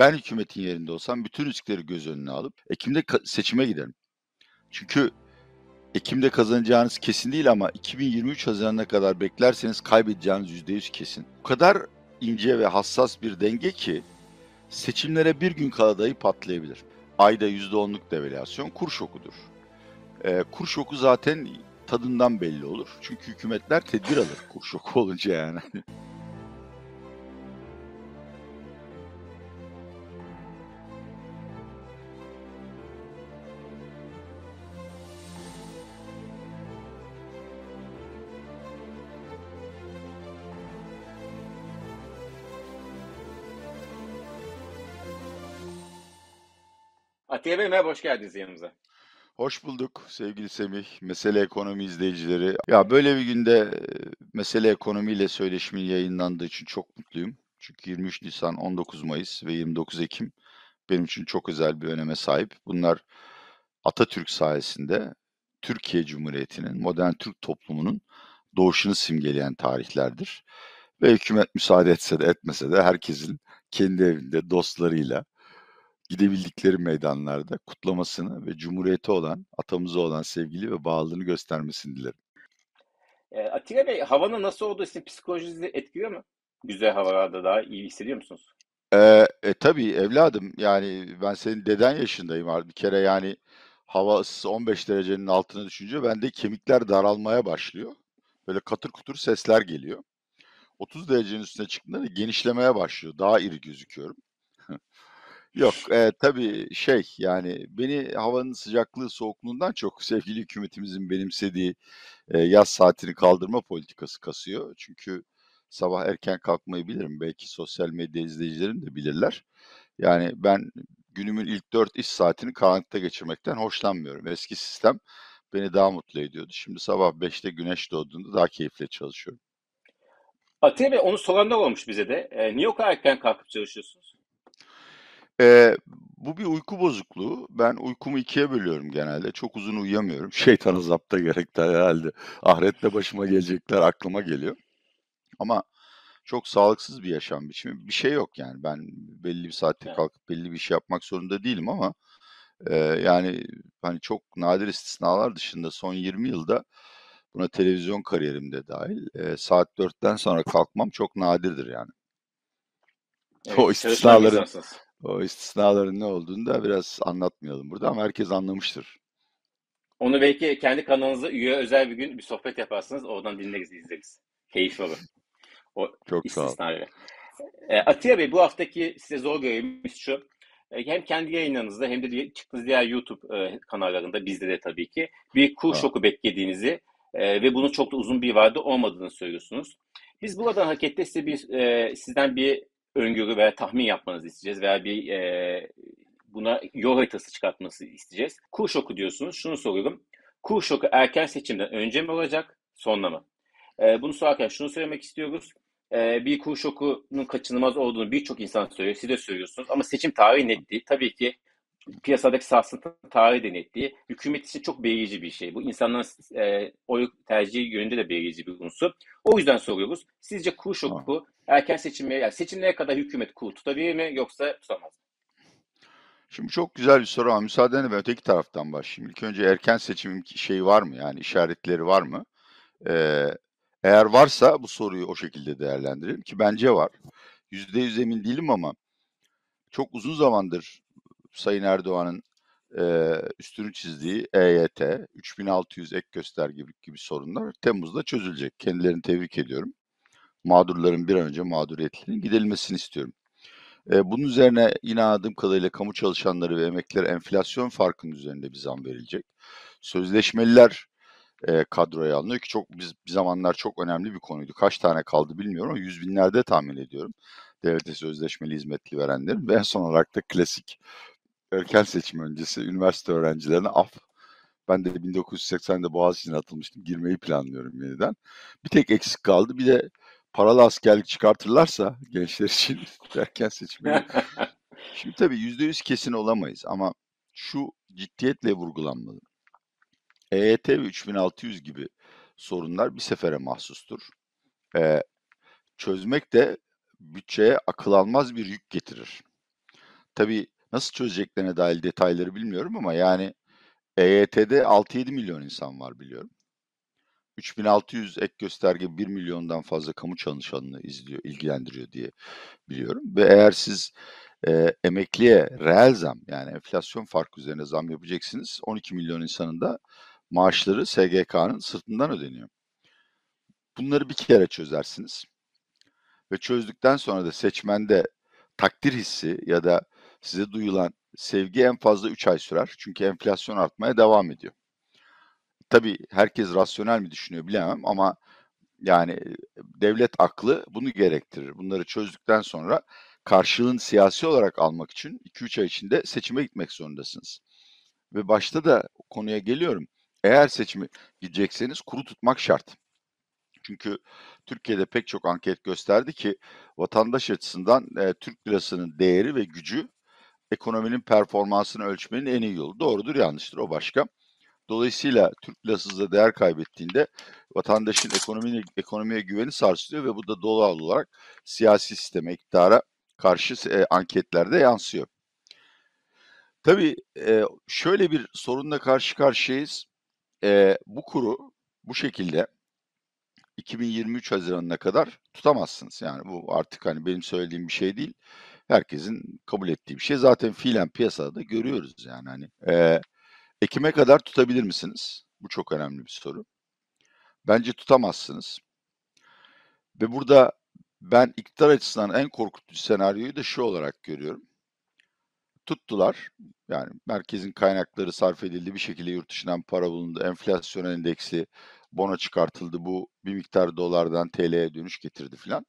ben hükümetin yerinde olsam bütün riskleri göz önüne alıp Ekim'de seçime giderim. Çünkü Ekim'de kazanacağınız kesin değil ama 2023 Haziran'ına kadar beklerseniz kaybedeceğiniz %100 kesin. O kadar ince ve hassas bir denge ki seçimlere bir gün kala dahi patlayabilir. Ayda %10'luk devalüasyon kur şokudur. E, kur şoku zaten tadından belli olur. Çünkü hükümetler tedbir alır kur şoku olunca yani. Atiye Bey merhaba, hoş geldiniz yanımıza. Hoş bulduk sevgili Semih, Mesele Ekonomi izleyicileri. Ya böyle bir günde Mesele Ekonomi ile söyleşimin yayınlandığı için çok mutluyum. Çünkü 23 Nisan, 19 Mayıs ve 29 Ekim benim için çok özel bir öneme sahip. Bunlar Atatürk sayesinde Türkiye Cumhuriyeti'nin, modern Türk toplumunun doğuşunu simgeleyen tarihlerdir. Ve hükümet müsaade etse de etmese de herkesin kendi evinde, dostlarıyla, gidebildikleri meydanlarda kutlamasını ve Cumhuriyete olan, atamıza olan sevgili ve bağlılığını göstermesini dilerim. E, Atilla Bey, havanın nasıl olduğu sizin psikolojinizi etkiliyor mu? Güzel havalarda daha iyi hissediyor musunuz? Ee, e, tabii evladım yani ben senin deden yaşındayım abi. Bir kere yani hava ısısı 15 derecenin altına düşünce bende kemikler daralmaya başlıyor. Böyle katır kutur sesler geliyor. 30 derecenin üstüne çıktığında da genişlemeye başlıyor. Daha iri gözüküyorum. Yok, eee, tabii şey, yani beni havanın sıcaklığı, soğukluğundan çok sevgili hükümetimizin benimsediği, eee, yaz saatini kaldırma politikası kasıyor. Çünkü sabah erken kalkmayı bilirim. Belki sosyal medya izleyicilerim de bilirler. Yani ben günümün ilk 4 iş saatini karanlıkta geçirmekten hoşlanmıyorum. Eski sistem beni daha mutlu ediyordu. Şimdi sabah 5'te güneş doğduğunda daha keyifle çalışıyorum. Atilla Bey onu soranlar olmuş bize de. Eee, niye o kadar erken kalkıp çalışıyorsunuz? Eee, bu bir uyku bozukluğu. Ben uykumu ikiye bölüyorum genelde. Çok uzun uyuyamıyorum. Şeytanı zapta gerektir herhalde. Ahirette başıma gelecekler aklıma geliyor. Ama çok sağlıksız bir yaşam biçimi. Bir şey yok yani. Ben belli bir saatte kalkıp belli bir şey yapmak zorunda değilim ama eee, yani hani çok nadir istisnalar dışında son 20 yılda buna televizyon kariyerim de dahil eee, saat 4'ten sonra kalkmam çok nadirdir yani. Evet, O istisnaların. O istisnaların ne olduğunu da biraz anlatmayalım burada ama herkes anlamıştır. Onu belki kendi kanalınıza üye özel bir gün bir sohbet yaparsınız. Oradan dinleriz, izleriz. Keyifli olur. O Çok istisnaları. E, Atilla Bey bu haftaki size zor görevimiz şu. E, hem kendi yayınlarınızda hem de çıktığınız diğer YouTube e, kanallarında bizde de tabii ki bir kur Ha. şoku beklediğinizi e, ve bunun çok da uzun bir vade olmadığını söylüyorsunuz. Biz buradan hareketle size bir e, sizden bir öngörü veya tahmin yapmanızı isteyeceğiz veya bir e, buna yol haritası çıkartması isteyeceğiz. Kur şoku diyorsunuz. Şunu soruyorum. Kur şoku erken seçimden önce mi olacak, sonra mı? E, bunu sorarken şunu söylemek istiyoruz. E, bir kur şokunun kaçınılmaz olduğunu birçok insan söylüyor. Siz de söylüyorsunuz. Ama seçim tarihi net değil. Tabii ki piyasadaki sarsıntı tarihi de net değil. Hükümet için çok belirleyici bir şey. Bu insanların e, oy tercihi yönünde de belirleyici bir unsur. O yüzden soruyoruz. Sizce kur şoku erken seçimlere, yani seçimlere kadar hükümet kur tutabilir mi yoksa tutamaz mı? Şimdi çok güzel bir soru ama müsaadenle ben öteki taraftan başlayayım. İlk önce erken seçim şeyi var mı? Yani işaretleri var mı? Ee, eğer varsa bu soruyu o şekilde değerlendirelim ki bence var. Yüzde yüz emin değilim ama çok uzun zamandır Sayın Erdoğan'ın e, üstünü çizdiği EYT, 3600 ek gösterge gibi, gibi sorunlar Temmuz'da çözülecek. Kendilerini tebrik ediyorum. Mağdurların bir an önce mağduriyetlerinin giderilmesini istiyorum. E, bunun üzerine yine anladığım kadarıyla kamu çalışanları ve emekliler enflasyon farkının üzerinde bir zam verilecek. Sözleşmeliler e, kadroya alınıyor ki çok biz bir zamanlar çok önemli bir konuydu. Kaç tane kaldı bilmiyorum ama yüz binlerde tahmin ediyorum. Devlete sözleşmeli hizmetli verenlerin ve son olarak da klasik erken seçim öncesi üniversite öğrencilerine af. Ben de 1980'de Boğaziçi'ne atılmıştım. Girmeyi planlıyorum yeniden. Bir tek eksik kaldı. Bir de paralı askerlik çıkartırlarsa gençler için erken seçmeli. Şimdi tabii yüzde yüz kesin olamayız ama şu ciddiyetle vurgulanmalı. EYT ve 3600 gibi sorunlar bir sefere mahsustur. Ee, çözmek de bütçeye akıl almaz bir yük getirir. tabii nasıl çözeceklerine dair detayları bilmiyorum ama yani EYT'de 6-7 milyon insan var biliyorum. 3600 ek gösterge 1 milyondan fazla kamu çalışanını izliyor, ilgilendiriyor diye biliyorum. Ve eğer siz e, emekliye reel zam yani enflasyon farkı üzerine zam yapacaksınız 12 milyon insanın da maaşları SGK'nın sırtından ödeniyor. Bunları bir kere çözersiniz ve çözdükten sonra da seçmende takdir hissi ya da size duyulan sevgi en fazla 3 ay sürer. Çünkü enflasyon artmaya devam ediyor. Tabii herkes rasyonel mi düşünüyor bilemem ama yani devlet aklı bunu gerektirir. Bunları çözdükten sonra karşılığını siyasi olarak almak için 2-3 ay içinde seçime gitmek zorundasınız. Ve başta da konuya geliyorum. Eğer seçimi gidecekseniz kuru tutmak şart. Çünkü Türkiye'de pek çok anket gösterdi ki vatandaş açısından e, Türk lirasının değeri ve gücü ekonominin performansını ölçmenin en iyi yolu. Doğrudur, yanlıştır o başka. Dolayısıyla Türk lirası da değer kaybettiğinde vatandaşın ekonomiye, ekonomiye güveni sarsılıyor ve bu da doğal olarak siyasi sisteme, iktidara karşı e, anketlerde yansıyor. Tabii e, şöyle bir sorunla karşı karşıyayız. E, bu kuru bu şekilde 2023 Haziran'ına kadar tutamazsınız. Yani bu artık hani benim söylediğim bir şey değil. Herkesin kabul ettiği bir şey. Zaten fiilen piyasada da görüyoruz yani hani. E, Ekim'e kadar tutabilir misiniz? Bu çok önemli bir soru. Bence tutamazsınız. Ve burada ben iktidar açısından en korkutucu senaryoyu da şu olarak görüyorum. Tuttular. Yani merkezin kaynakları sarf edildi. Bir şekilde yurt dışından para bulundu. Enflasyon endeksi bono çıkartıldı. Bu bir miktar dolardan TL'ye dönüş getirdi filan.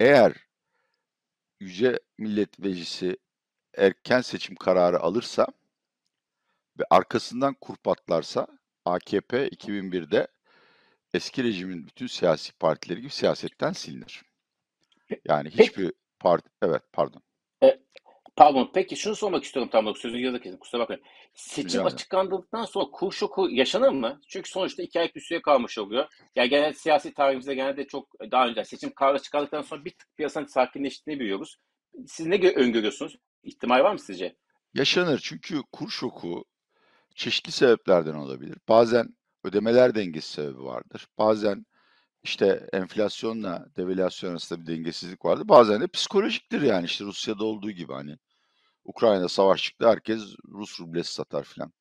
Eğer Yüce Millet Meclisi erken seçim kararı alırsa ve arkasından kurpatlarsa AKP 2001'de eski rejimin bütün siyasi partileri gibi siyasetten silinir. Yani hiçbir parti... Evet, pardon. E, pardon, peki şunu sormak istiyorum tam olarak sözünü yazık kesin, kusura bakmayın. Seçim Rica açıklandıktan sonra kur şoku yaşanır mı? Çünkü sonuçta iki aylık bir süre kalmış oluyor. Yani genel siyasi tarihimizde genelde çok daha önce seçim kararı çıkardıktan sonra bir tık piyasanın sakinleştiğini biliyoruz. Siz ne öngörüyorsunuz? İhtimal var mı sizce? Yaşanır çünkü kur şoku çeşitli sebeplerden olabilir. Bazen ödemeler dengesi sebebi vardır. Bazen işte enflasyonla devalüasyon arasında bir dengesizlik vardır. Bazen de psikolojiktir yani işte Rusya'da olduğu gibi hani Ukrayna savaş çıktı herkes Rus rublesi satar filan.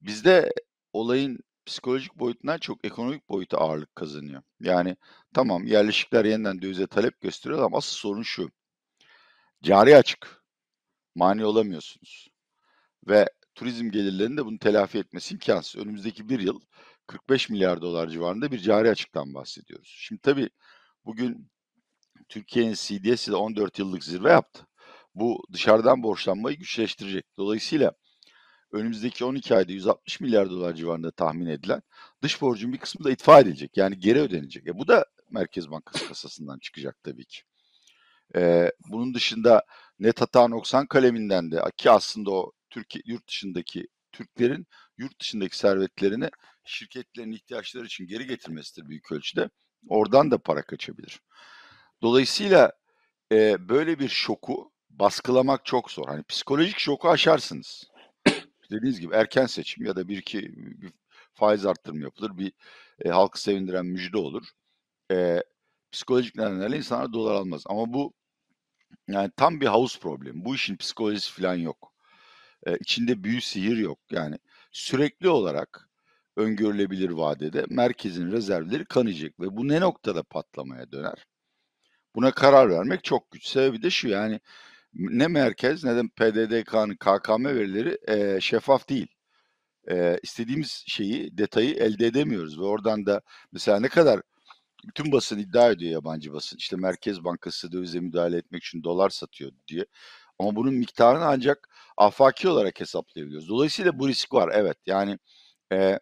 Bizde olayın psikolojik boyutundan çok ekonomik boyutu ağırlık kazanıyor. Yani tamam yerleşikler yeniden dövize talep gösteriyor ama asıl sorun şu. Cari açık. Mani olamıyorsunuz. Ve turizm gelirlerinin de bunu telafi etmesi imkansız. Önümüzdeki bir yıl 45 milyar dolar civarında bir cari açıktan bahsediyoruz. Şimdi tabii bugün Türkiye'nin CDS ile 14 yıllık zirve yaptı. Bu dışarıdan borçlanmayı güçleştirecek. Dolayısıyla önümüzdeki 12 ayda 160 milyar dolar civarında tahmin edilen dış borcun bir kısmı da itfa edilecek. Yani geri ödenecek. E bu da Merkez Bankası kasasından çıkacak tabii ki. Ee, bunun dışında net hata noksan kaleminden de ki aslında o Türkiye yurt dışındaki Türklerin yurt dışındaki servetlerini şirketlerin ihtiyaçları için geri getirmesidir büyük ölçüde. Oradan da para kaçabilir. Dolayısıyla e, böyle bir şoku baskılamak çok zor. Hani psikolojik şoku aşarsınız. Dediğiniz gibi erken seçim ya da bir iki bir faiz arttırımı yapılır, bir e, halkı sevindiren müjde olur. E, psikolojik nedenlerle insanlar dolar almaz. Ama bu yani tam bir havuz problemi. Bu işin psikolojisi falan yok. E, içinde büyü sihir yok. Yani sürekli olarak öngörülebilir vadede merkezin rezervleri kanayacak ve bu ne noktada patlamaya döner? Buna karar vermek çok güç. Sebebi de şu yani ne merkez ne de PDDK'nın KKM verileri e, şeffaf değil. E, istediğimiz şeyi, detayı elde edemiyoruz ve oradan da mesela ne kadar bütün basın iddia ediyor yabancı basın. İşte Merkez Bankası dövize müdahale etmek için dolar satıyor diye. Ama bunun miktarını ancak afaki olarak hesaplayabiliyoruz. Dolayısıyla bu risk var. Evet yani e,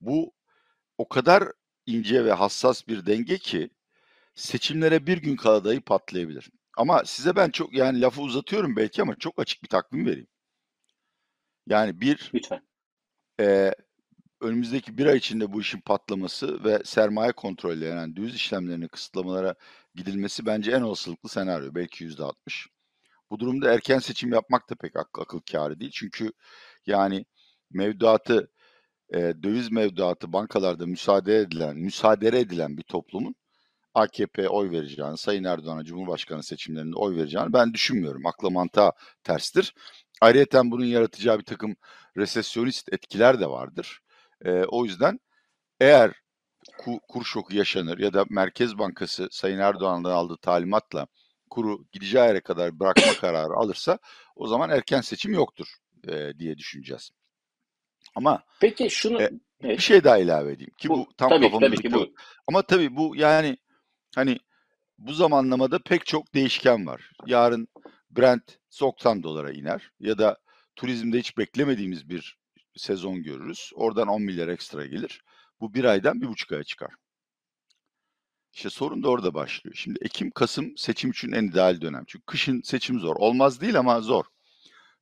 bu o kadar ince ve hassas bir denge ki seçimlere bir gün kala patlayabilir. Ama size ben çok yani lafı uzatıyorum belki ama çok açık bir takvim vereyim. Yani bir Lütfen. E, önümüzdeki bir ay içinde bu işin patlaması ve sermaye kontrolleri yani döviz işlemlerini kısıtlamalara gidilmesi bence en olasılıklı senaryo. Belki yüzde altmış. Bu durumda erken seçim yapmak da pek ak akıl kârı değil. Çünkü yani mevduatı, eee, döviz mevduatı bankalarda müsaade edilen müsaade edilen bir toplumun AKP'ye oy vereceğini, Sayın Erdoğan'a Cumhurbaşkanı seçimlerinde oy vereceğini ben düşünmüyorum. Akla mantığa terstir. Ayrıyeten bunun yaratacağı bir takım resesyonist etkiler de vardır. Eee, o yüzden eğer ku kur şoku yaşanır ya da Merkez Bankası Sayın Erdoğan'dan aldığı talimatla kuru gideceği yere kadar bırakma kararı alırsa o zaman erken seçim yoktur eee, diye düşüneceğiz. Ama Peki şunu e, bir şey daha ilave edeyim ki bu, Bu tam tabii kafamızda tabii ki bu Ama tabii bu yani hani bu zamanlamada pek çok değişken var. Yarın Brent 90 dolara iner ya da turizmde hiç beklemediğimiz bir sezon görürüz. Oradan 10 milyar ekstra gelir. Bu bir aydan bir buçuk aya çıkar. İşte sorun da orada başlıyor. Şimdi Ekim, Kasım seçim için en ideal dönem. Çünkü kışın seçim zor. Olmaz değil ama zor.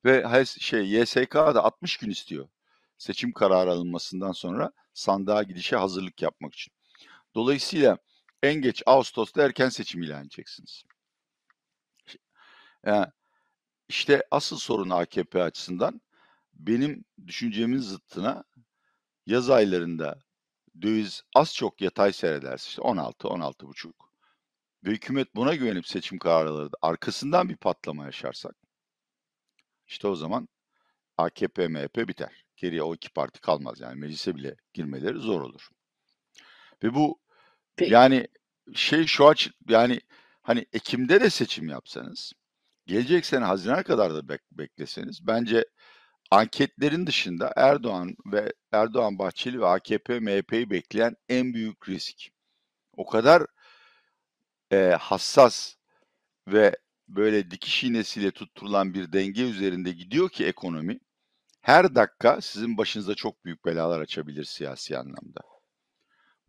Ve şey YSK da 60 gün istiyor. Seçim kararı alınmasından sonra sandığa gidişe hazırlık yapmak için. Dolayısıyla en geç Ağustos'ta erken seçim ilan edeceksiniz. Yani işte asıl sorun AKP açısından benim düşüncemin zıttına yaz aylarında döviz az çok yatay seyrederse işte 16 16 buçuk ve hükümet buna güvenip seçim kararları arkasından bir patlama yaşarsak işte o zaman AKP MHP biter. Geriye o iki parti kalmaz yani meclise bile girmeleri zor olur. Ve bu Peki. yani şey şu aç yani hani Ekim'de de seçim yapsanız gelecek sene Haziran'a kadar da bek- bekleseniz bence anketlerin dışında Erdoğan ve Erdoğan Bahçeli ve AKP MHP'yi bekleyen en büyük risk. O kadar e, hassas ve böyle dikiş iğnesiyle tutturulan bir denge üzerinde gidiyor ki ekonomi her dakika sizin başınıza çok büyük belalar açabilir siyasi anlamda.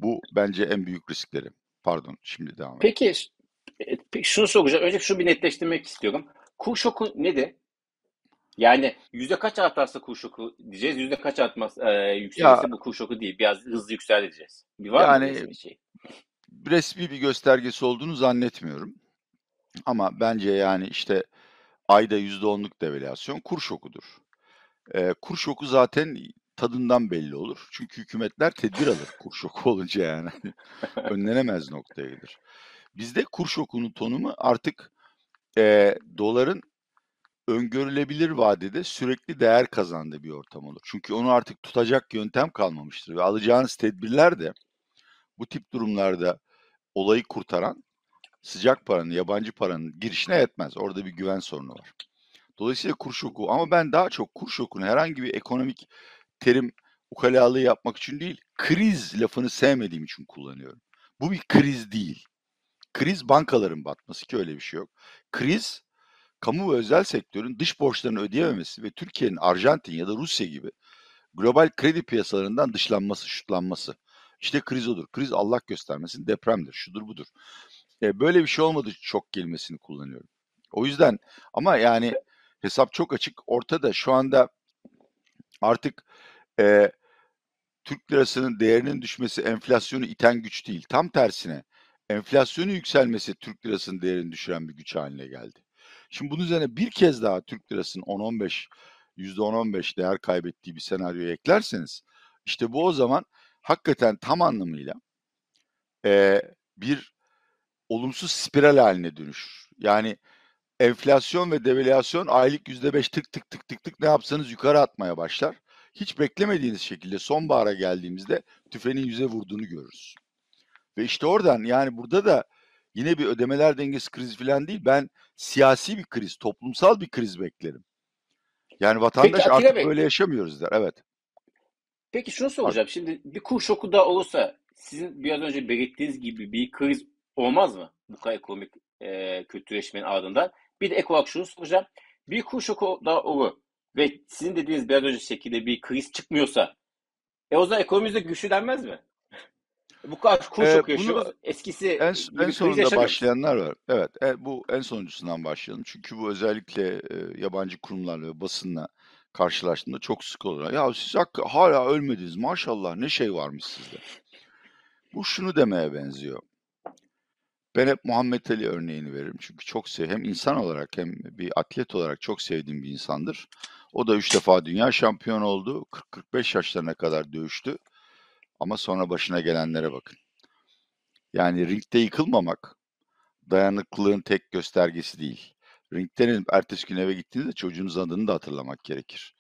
Bu bence en büyük riskleri. Pardon, şimdi devam edelim. Peki, e, peki şunu soracağım. Önce şunu bir netleştirmek istiyorum. Kur şoku nedir? Yani yüzde kaç artarsa kur şoku diyeceğiz, yüzde kaç artmaz e, yükselirse Ya bu kur şoku değil. Biraz hızlı yükseldi diyeceğiz. Bir var mı yani resmi şey? resmi bir göstergesi olduğunu zannetmiyorum. Ama bence yani işte ayda %10'luk devalüasyon kur şokudur. Eee, kur şoku zaten tadından belli olur. Çünkü hükümetler tedbir alır kur şoku olunca yani. Önlenemez noktaya gelir. Bizde kur şokunun tonumu artık eee, doların öngörülebilir vadede sürekli değer kazandığı bir ortam olur. Çünkü onu artık tutacak yöntem kalmamıştır ve alacağınız tedbirler de bu tip durumlarda olayı kurtaran sıcak paranın, yabancı paranın girişine yetmez. Orada bir güven sorunu var. Dolayısıyla kur şoku ama ben daha çok kur şokunu herhangi bir ekonomik terim ukalalığı yapmak için değil, kriz lafını sevmediğim için kullanıyorum. Bu bir kriz değil. Kriz bankaların batması ki öyle bir şey yok. Kriz kamu ve özel sektörün dış borçlarını ödeyememesi ve Türkiye'nin Arjantin ya da Rusya gibi global kredi piyasalarından dışlanması, şutlanması. İşte kriz odur. Kriz Allah göstermesin depremdir, şudur budur. E, böyle bir şey olmadığı için çok kelimesini kullanıyorum. O yüzden ama yani hesap çok açık. Ortada şu anda artık e, Türk lirasının değerinin düşmesi enflasyonu iten güç değil. Tam tersine enflasyonu yükselmesi Türk lirasının değerini düşüren bir güç haline geldi. Şimdi bunun üzerine bir kez daha Türk lirasının 10-15, %10-15 değer kaybettiği bir senaryoya eklerseniz işte bu o zaman hakikaten tam anlamıyla e, bir olumsuz spiral haline dönüşür. Yani enflasyon ve devalüasyon aylık %5 tık tık tık tık tık ne yapsanız yukarı atmaya başlar. Hiç beklemediğiniz şekilde sonbahara geldiğimizde tüfeğin yüze vurduğunu görürüz. Ve işte oradan yani burada da yine bir ödemeler dengesi krizi falan değil. Ben siyasi bir kriz, toplumsal bir kriz beklerim. Yani vatandaş Peki artık Bey, böyle yaşamıyoruz der. Evet. peki şunu soracağım. Şimdi bir kur şoku da olursa sizin biraz önce belirttiğiniz gibi bir kriz olmaz mı? Bu kadar ekonomik e, kötüleşmenin ardından. Bir de ek olarak şunu soracağım. Bir kur şoku da olur ve sizin dediğiniz biraz önce şekilde bir kriz çıkmıyorsa e o zaman ekonomimizde güçlenmez mi? Bu kadar kur Ee, şoku bunu yaşıyoruz. Eskisi en, en sonunda başlayanlar var. Evet, e, bu en sonuncusundan başlayalım. Çünkü bu özellikle e, yabancı kurumlarla ve basınla karşılaştığında çok sık oluyor. Ya siz hala ölmediniz maşallah ne şey varmış sizde. Bu şunu demeye benziyor. Ben hep Muhammed Ali örneğini veririm. Çünkü çok sev hem insan olarak hem bir atlet olarak çok sevdiğim bir insandır. O da üç defa dünya şampiyonu oldu. 40-45 yaşlarına kadar dövüştü. Ama sonra başına gelenlere bakın. Yani ringde yıkılmamak dayanıklılığın tek göstergesi değil. Ringden ertesi gün eve gittiğinizde çocuğunuzun adını da hatırlamak gerekir.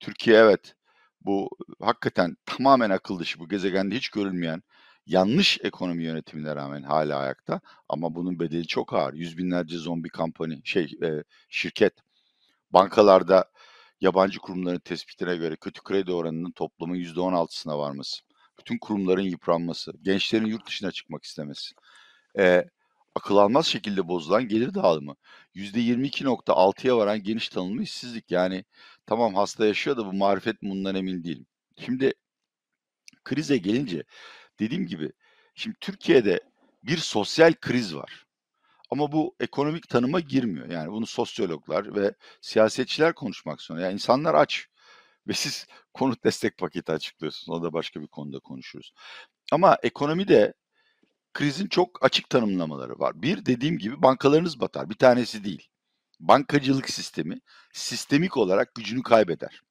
Türkiye evet bu hakikaten tamamen akıl dışı bu gezegende hiç görülmeyen yanlış ekonomi yönetimine rağmen hala ayakta ama bunun bedeli çok ağır. Yüz binlerce zombi kampanya şey e, şirket bankalarda yabancı kurumların tespitine göre kötü kredi oranının toplamı %16'sına varması, bütün kurumların yıpranması, gençlerin yurt dışına çıkmak istemesi, e, akıl almaz şekilde bozulan gelir dağılımı, %22.6'ya varan geniş tanımlı işsizlik. Yani tamam hasta yaşıyor da bu marifet bundan emin değilim. Şimdi krize gelince dediğim gibi şimdi Türkiye'de bir sosyal kriz var. Ama bu ekonomik tanıma girmiyor. Yani bunu sosyologlar ve siyasetçiler konuşmak zorunda. Yani insanlar aç ve siz konut destek paketi açıklıyorsunuz. O da başka bir konuda konuşuruz. Ama ekonomide krizin çok açık tanımlamaları var. Bir dediğim gibi bankalarınız batar. Bir tanesi değil. Bankacılık sistemi sistemik olarak gücünü kaybeder.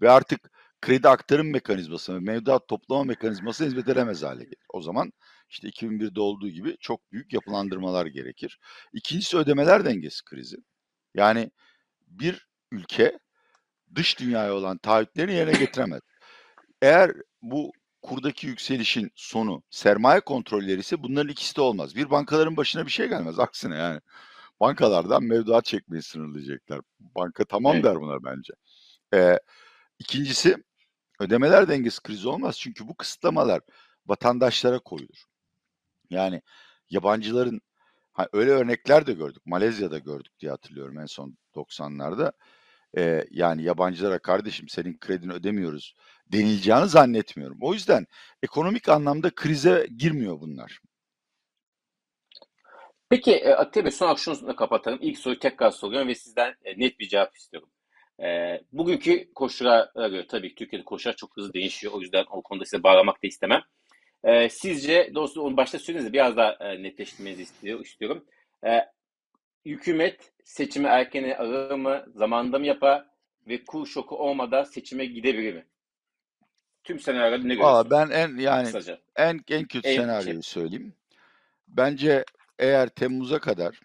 Ve artık kredi aktarım mekanizması ve mevduat toplama mekanizması hizmet edemez hale gelir. O zaman işte 2001'de olduğu gibi çok büyük yapılandırmalar gerekir. İkincisi ödemeler dengesi krizi. Yani bir ülke dış dünyaya olan taahhütlerini yerine getiremez. Eğer bu kurdaki yükselişin sonu sermaye kontrolleri ise bunların ikisi de olmaz. Bir bankaların başına bir şey gelmez. Aksine yani bankalardan mevduat çekmeyi sınırlayacaklar. Banka tamam evet. der buna bence. Ee, ikincisi ödemeler dengesi krizi olmaz. Çünkü bu kısıtlamalar vatandaşlara koyulur. Yani yabancıların ha, öyle örnekler de gördük. Malezya'da gördük diye hatırlıyorum en son 90'larda. Ee, yani yabancılara kardeşim senin kredini ödemiyoruz denileceğini zannetmiyorum. O yüzden ekonomik anlamda krize girmiyor bunlar. Peki Atiye Bey son şunu kapatalım. İlk soruyu tekrar soruyorum ve sizden net bir cevap istiyorum. E, bugünkü koşullara göre tabii ki Türkiye'de koşullar çok hızlı değişiyor. O yüzden o konuda size bağlamak da istemem. Sizce doğrusu onu başta söylediniz biraz daha netleştirmenizi istiyor, istiyorum. Hükümet seçimi erkene alır mı, zamanında mı yapar ve kur şoku olmadan seçime gidebilir mi? Tüm senaryoda ne görüyorsunuz? Ben en yani Kısaca. en en kötü en senaryoyu şey. söyleyeyim. Bence eğer Temmuz'a kadar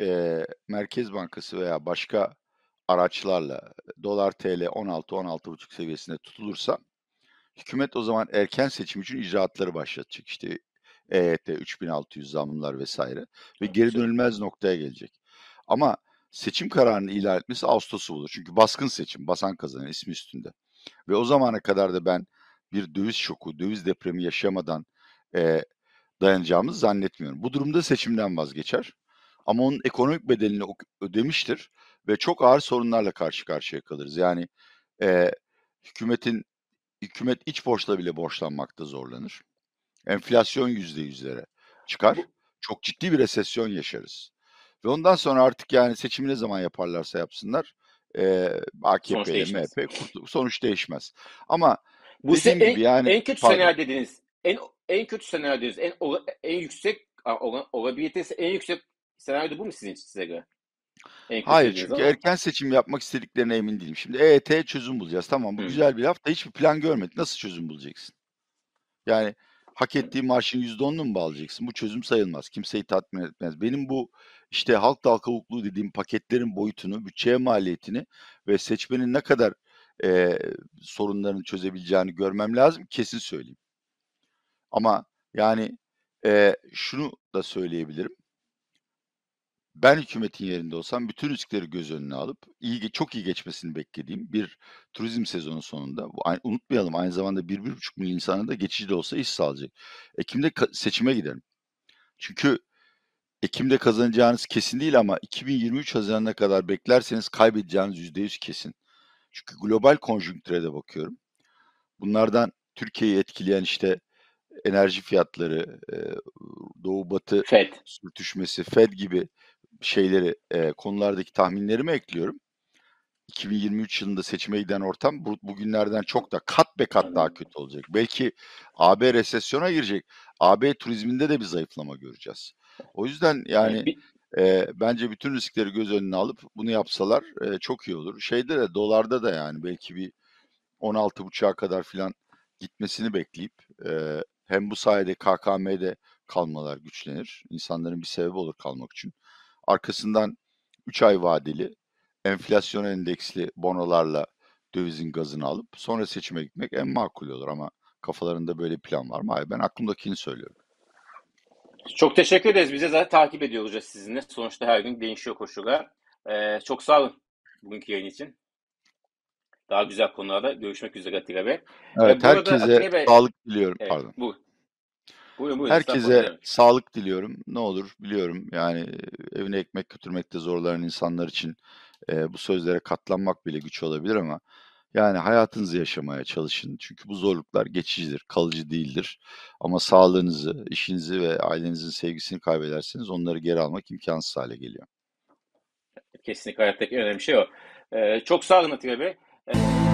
e, Merkez Bankası veya başka araçlarla dolar TL 16-16,5 seviyesinde tutulursa hükümet o zaman erken seçim için icraatları başlatacak. İşte EYT 3600 zamlar vesaire ve geri dönülmez noktaya gelecek. Ama seçim kararını ilan etmesi Ağustos'u bulur. Çünkü baskın seçim, basan kazanır ismi üstünde. Ve o zamana kadar da ben bir döviz şoku, döviz depremi yaşamadan e, dayanacağımızı zannetmiyorum. Bu durumda seçimden vazgeçer. Ama onun ekonomik bedelini ödemiştir ve çok ağır sorunlarla karşı karşıya kalırız. Yani e, hükümetin hükümet iç borçla bile borçlanmakta zorlanır. Enflasyon yüzde yüzlere çıkar. Çok ciddi bir resesyon yaşarız. Ve ondan sonra artık yani seçimi ne zaman yaparlarsa yapsınlar e, AKP ile MHP. Sonuç değişmez. Ama bu dediğim en, gibi yani en kötü pardon. senaryo dediniz. En en kötü senaryo dediniz. En en yüksek olabilitesi en yüksek senaryo bu mu sizin size göre? Hayır çünkü ama. erken seçim yapmak istediklerine emin değilim. Şimdi EYT'ye çözüm bulacağız. Tamam bu Hı. güzel bir laf da hiçbir plan görmedik. Nasıl çözüm bulacaksın? Yani hak ettiği maaşın %10'unu mu bağlayacaksın? Bu çözüm sayılmaz. Kimseyi tatmin etmez. Benim bu işte halk dal kavukluğu dediğim paketlerin boyutunu, bütçeye maliyetini ve seçmenin ne kadar e, sorunlarını çözebileceğini görmem lazım. Kesin söyleyeyim. Ama yani e, şunu da söyleyebilirim. Ben hükümetin yerinde olsam bütün riskleri göz önüne alıp iyi çok iyi geçmesini beklediğim bir turizm sezonu sonunda unutmayalım aynı zamanda 1-1,5 milyon insana da geçici de olsa iş sağlayacak. Ekim'de seçime gidelim. Çünkü Ekim'de kazanacağınız kesin değil ama 2023 Haziran'ına kadar beklerseniz kaybedeceğiniz %100 kesin. Çünkü global konjonktüre de bakıyorum. Bunlardan Türkiye'yi etkileyen işte enerji fiyatları, Doğu Batı Fed. sürtüşmesi, Fed gibi şeyleri, e, konulardaki tahminlerimi ekliyorum. 2023 yılında seçime giden ortam bu, bugünlerden çok da kat be kat daha kötü olacak. Belki AB resesyona girecek. AB turizminde de bir zayıflama göreceğiz. O yüzden yani e, bence bütün riskleri göz önüne alıp bunu yapsalar e, çok iyi olur. Şeyde de dolarda da yani belki bir 16.5'a kadar filan gitmesini bekleyip e, hem bu sayede KKM'de kalmalar güçlenir. İnsanların bir sebebi olur kalmak için. Arkasından 3 ay vadeli enflasyon endeksli bonolarla dövizin gazını alıp sonra seçime gitmek en makul olur ama kafalarında böyle plan var mı? Hayır ben aklımdakini söylüyorum. çok teşekkür ederiz. Bize zaten takip ediyoruz sizinle. Sonuçta her gün değişiyor koşullar. Ee, çok sağ olun bugünkü yayın için. Daha güzel konularda görüşmek üzere Atilla Bey. Evet Ee, bu arada herkese Atilla Bey, sağlık diliyorum. evet, Pardon. bu. Buyurun buyurun. Herkese sağlık diliyorum. Ne olur biliyorum yani e, evine ekmek götürmekte zorlanan insanlar için e, bu sözlere katlanmak bile güç olabilir ama yani hayatınızı yaşamaya çalışın. Çünkü bu zorluklar geçicidir, kalıcı değildir. Ama sağlığınızı, işinizi ve ailenizin sevgisini kaybederseniz onları geri almak imkansız hale geliyor. Kesinlikle hayattaki önemli şey o. Ee, çok sağ olun Atilla Bey. Ee,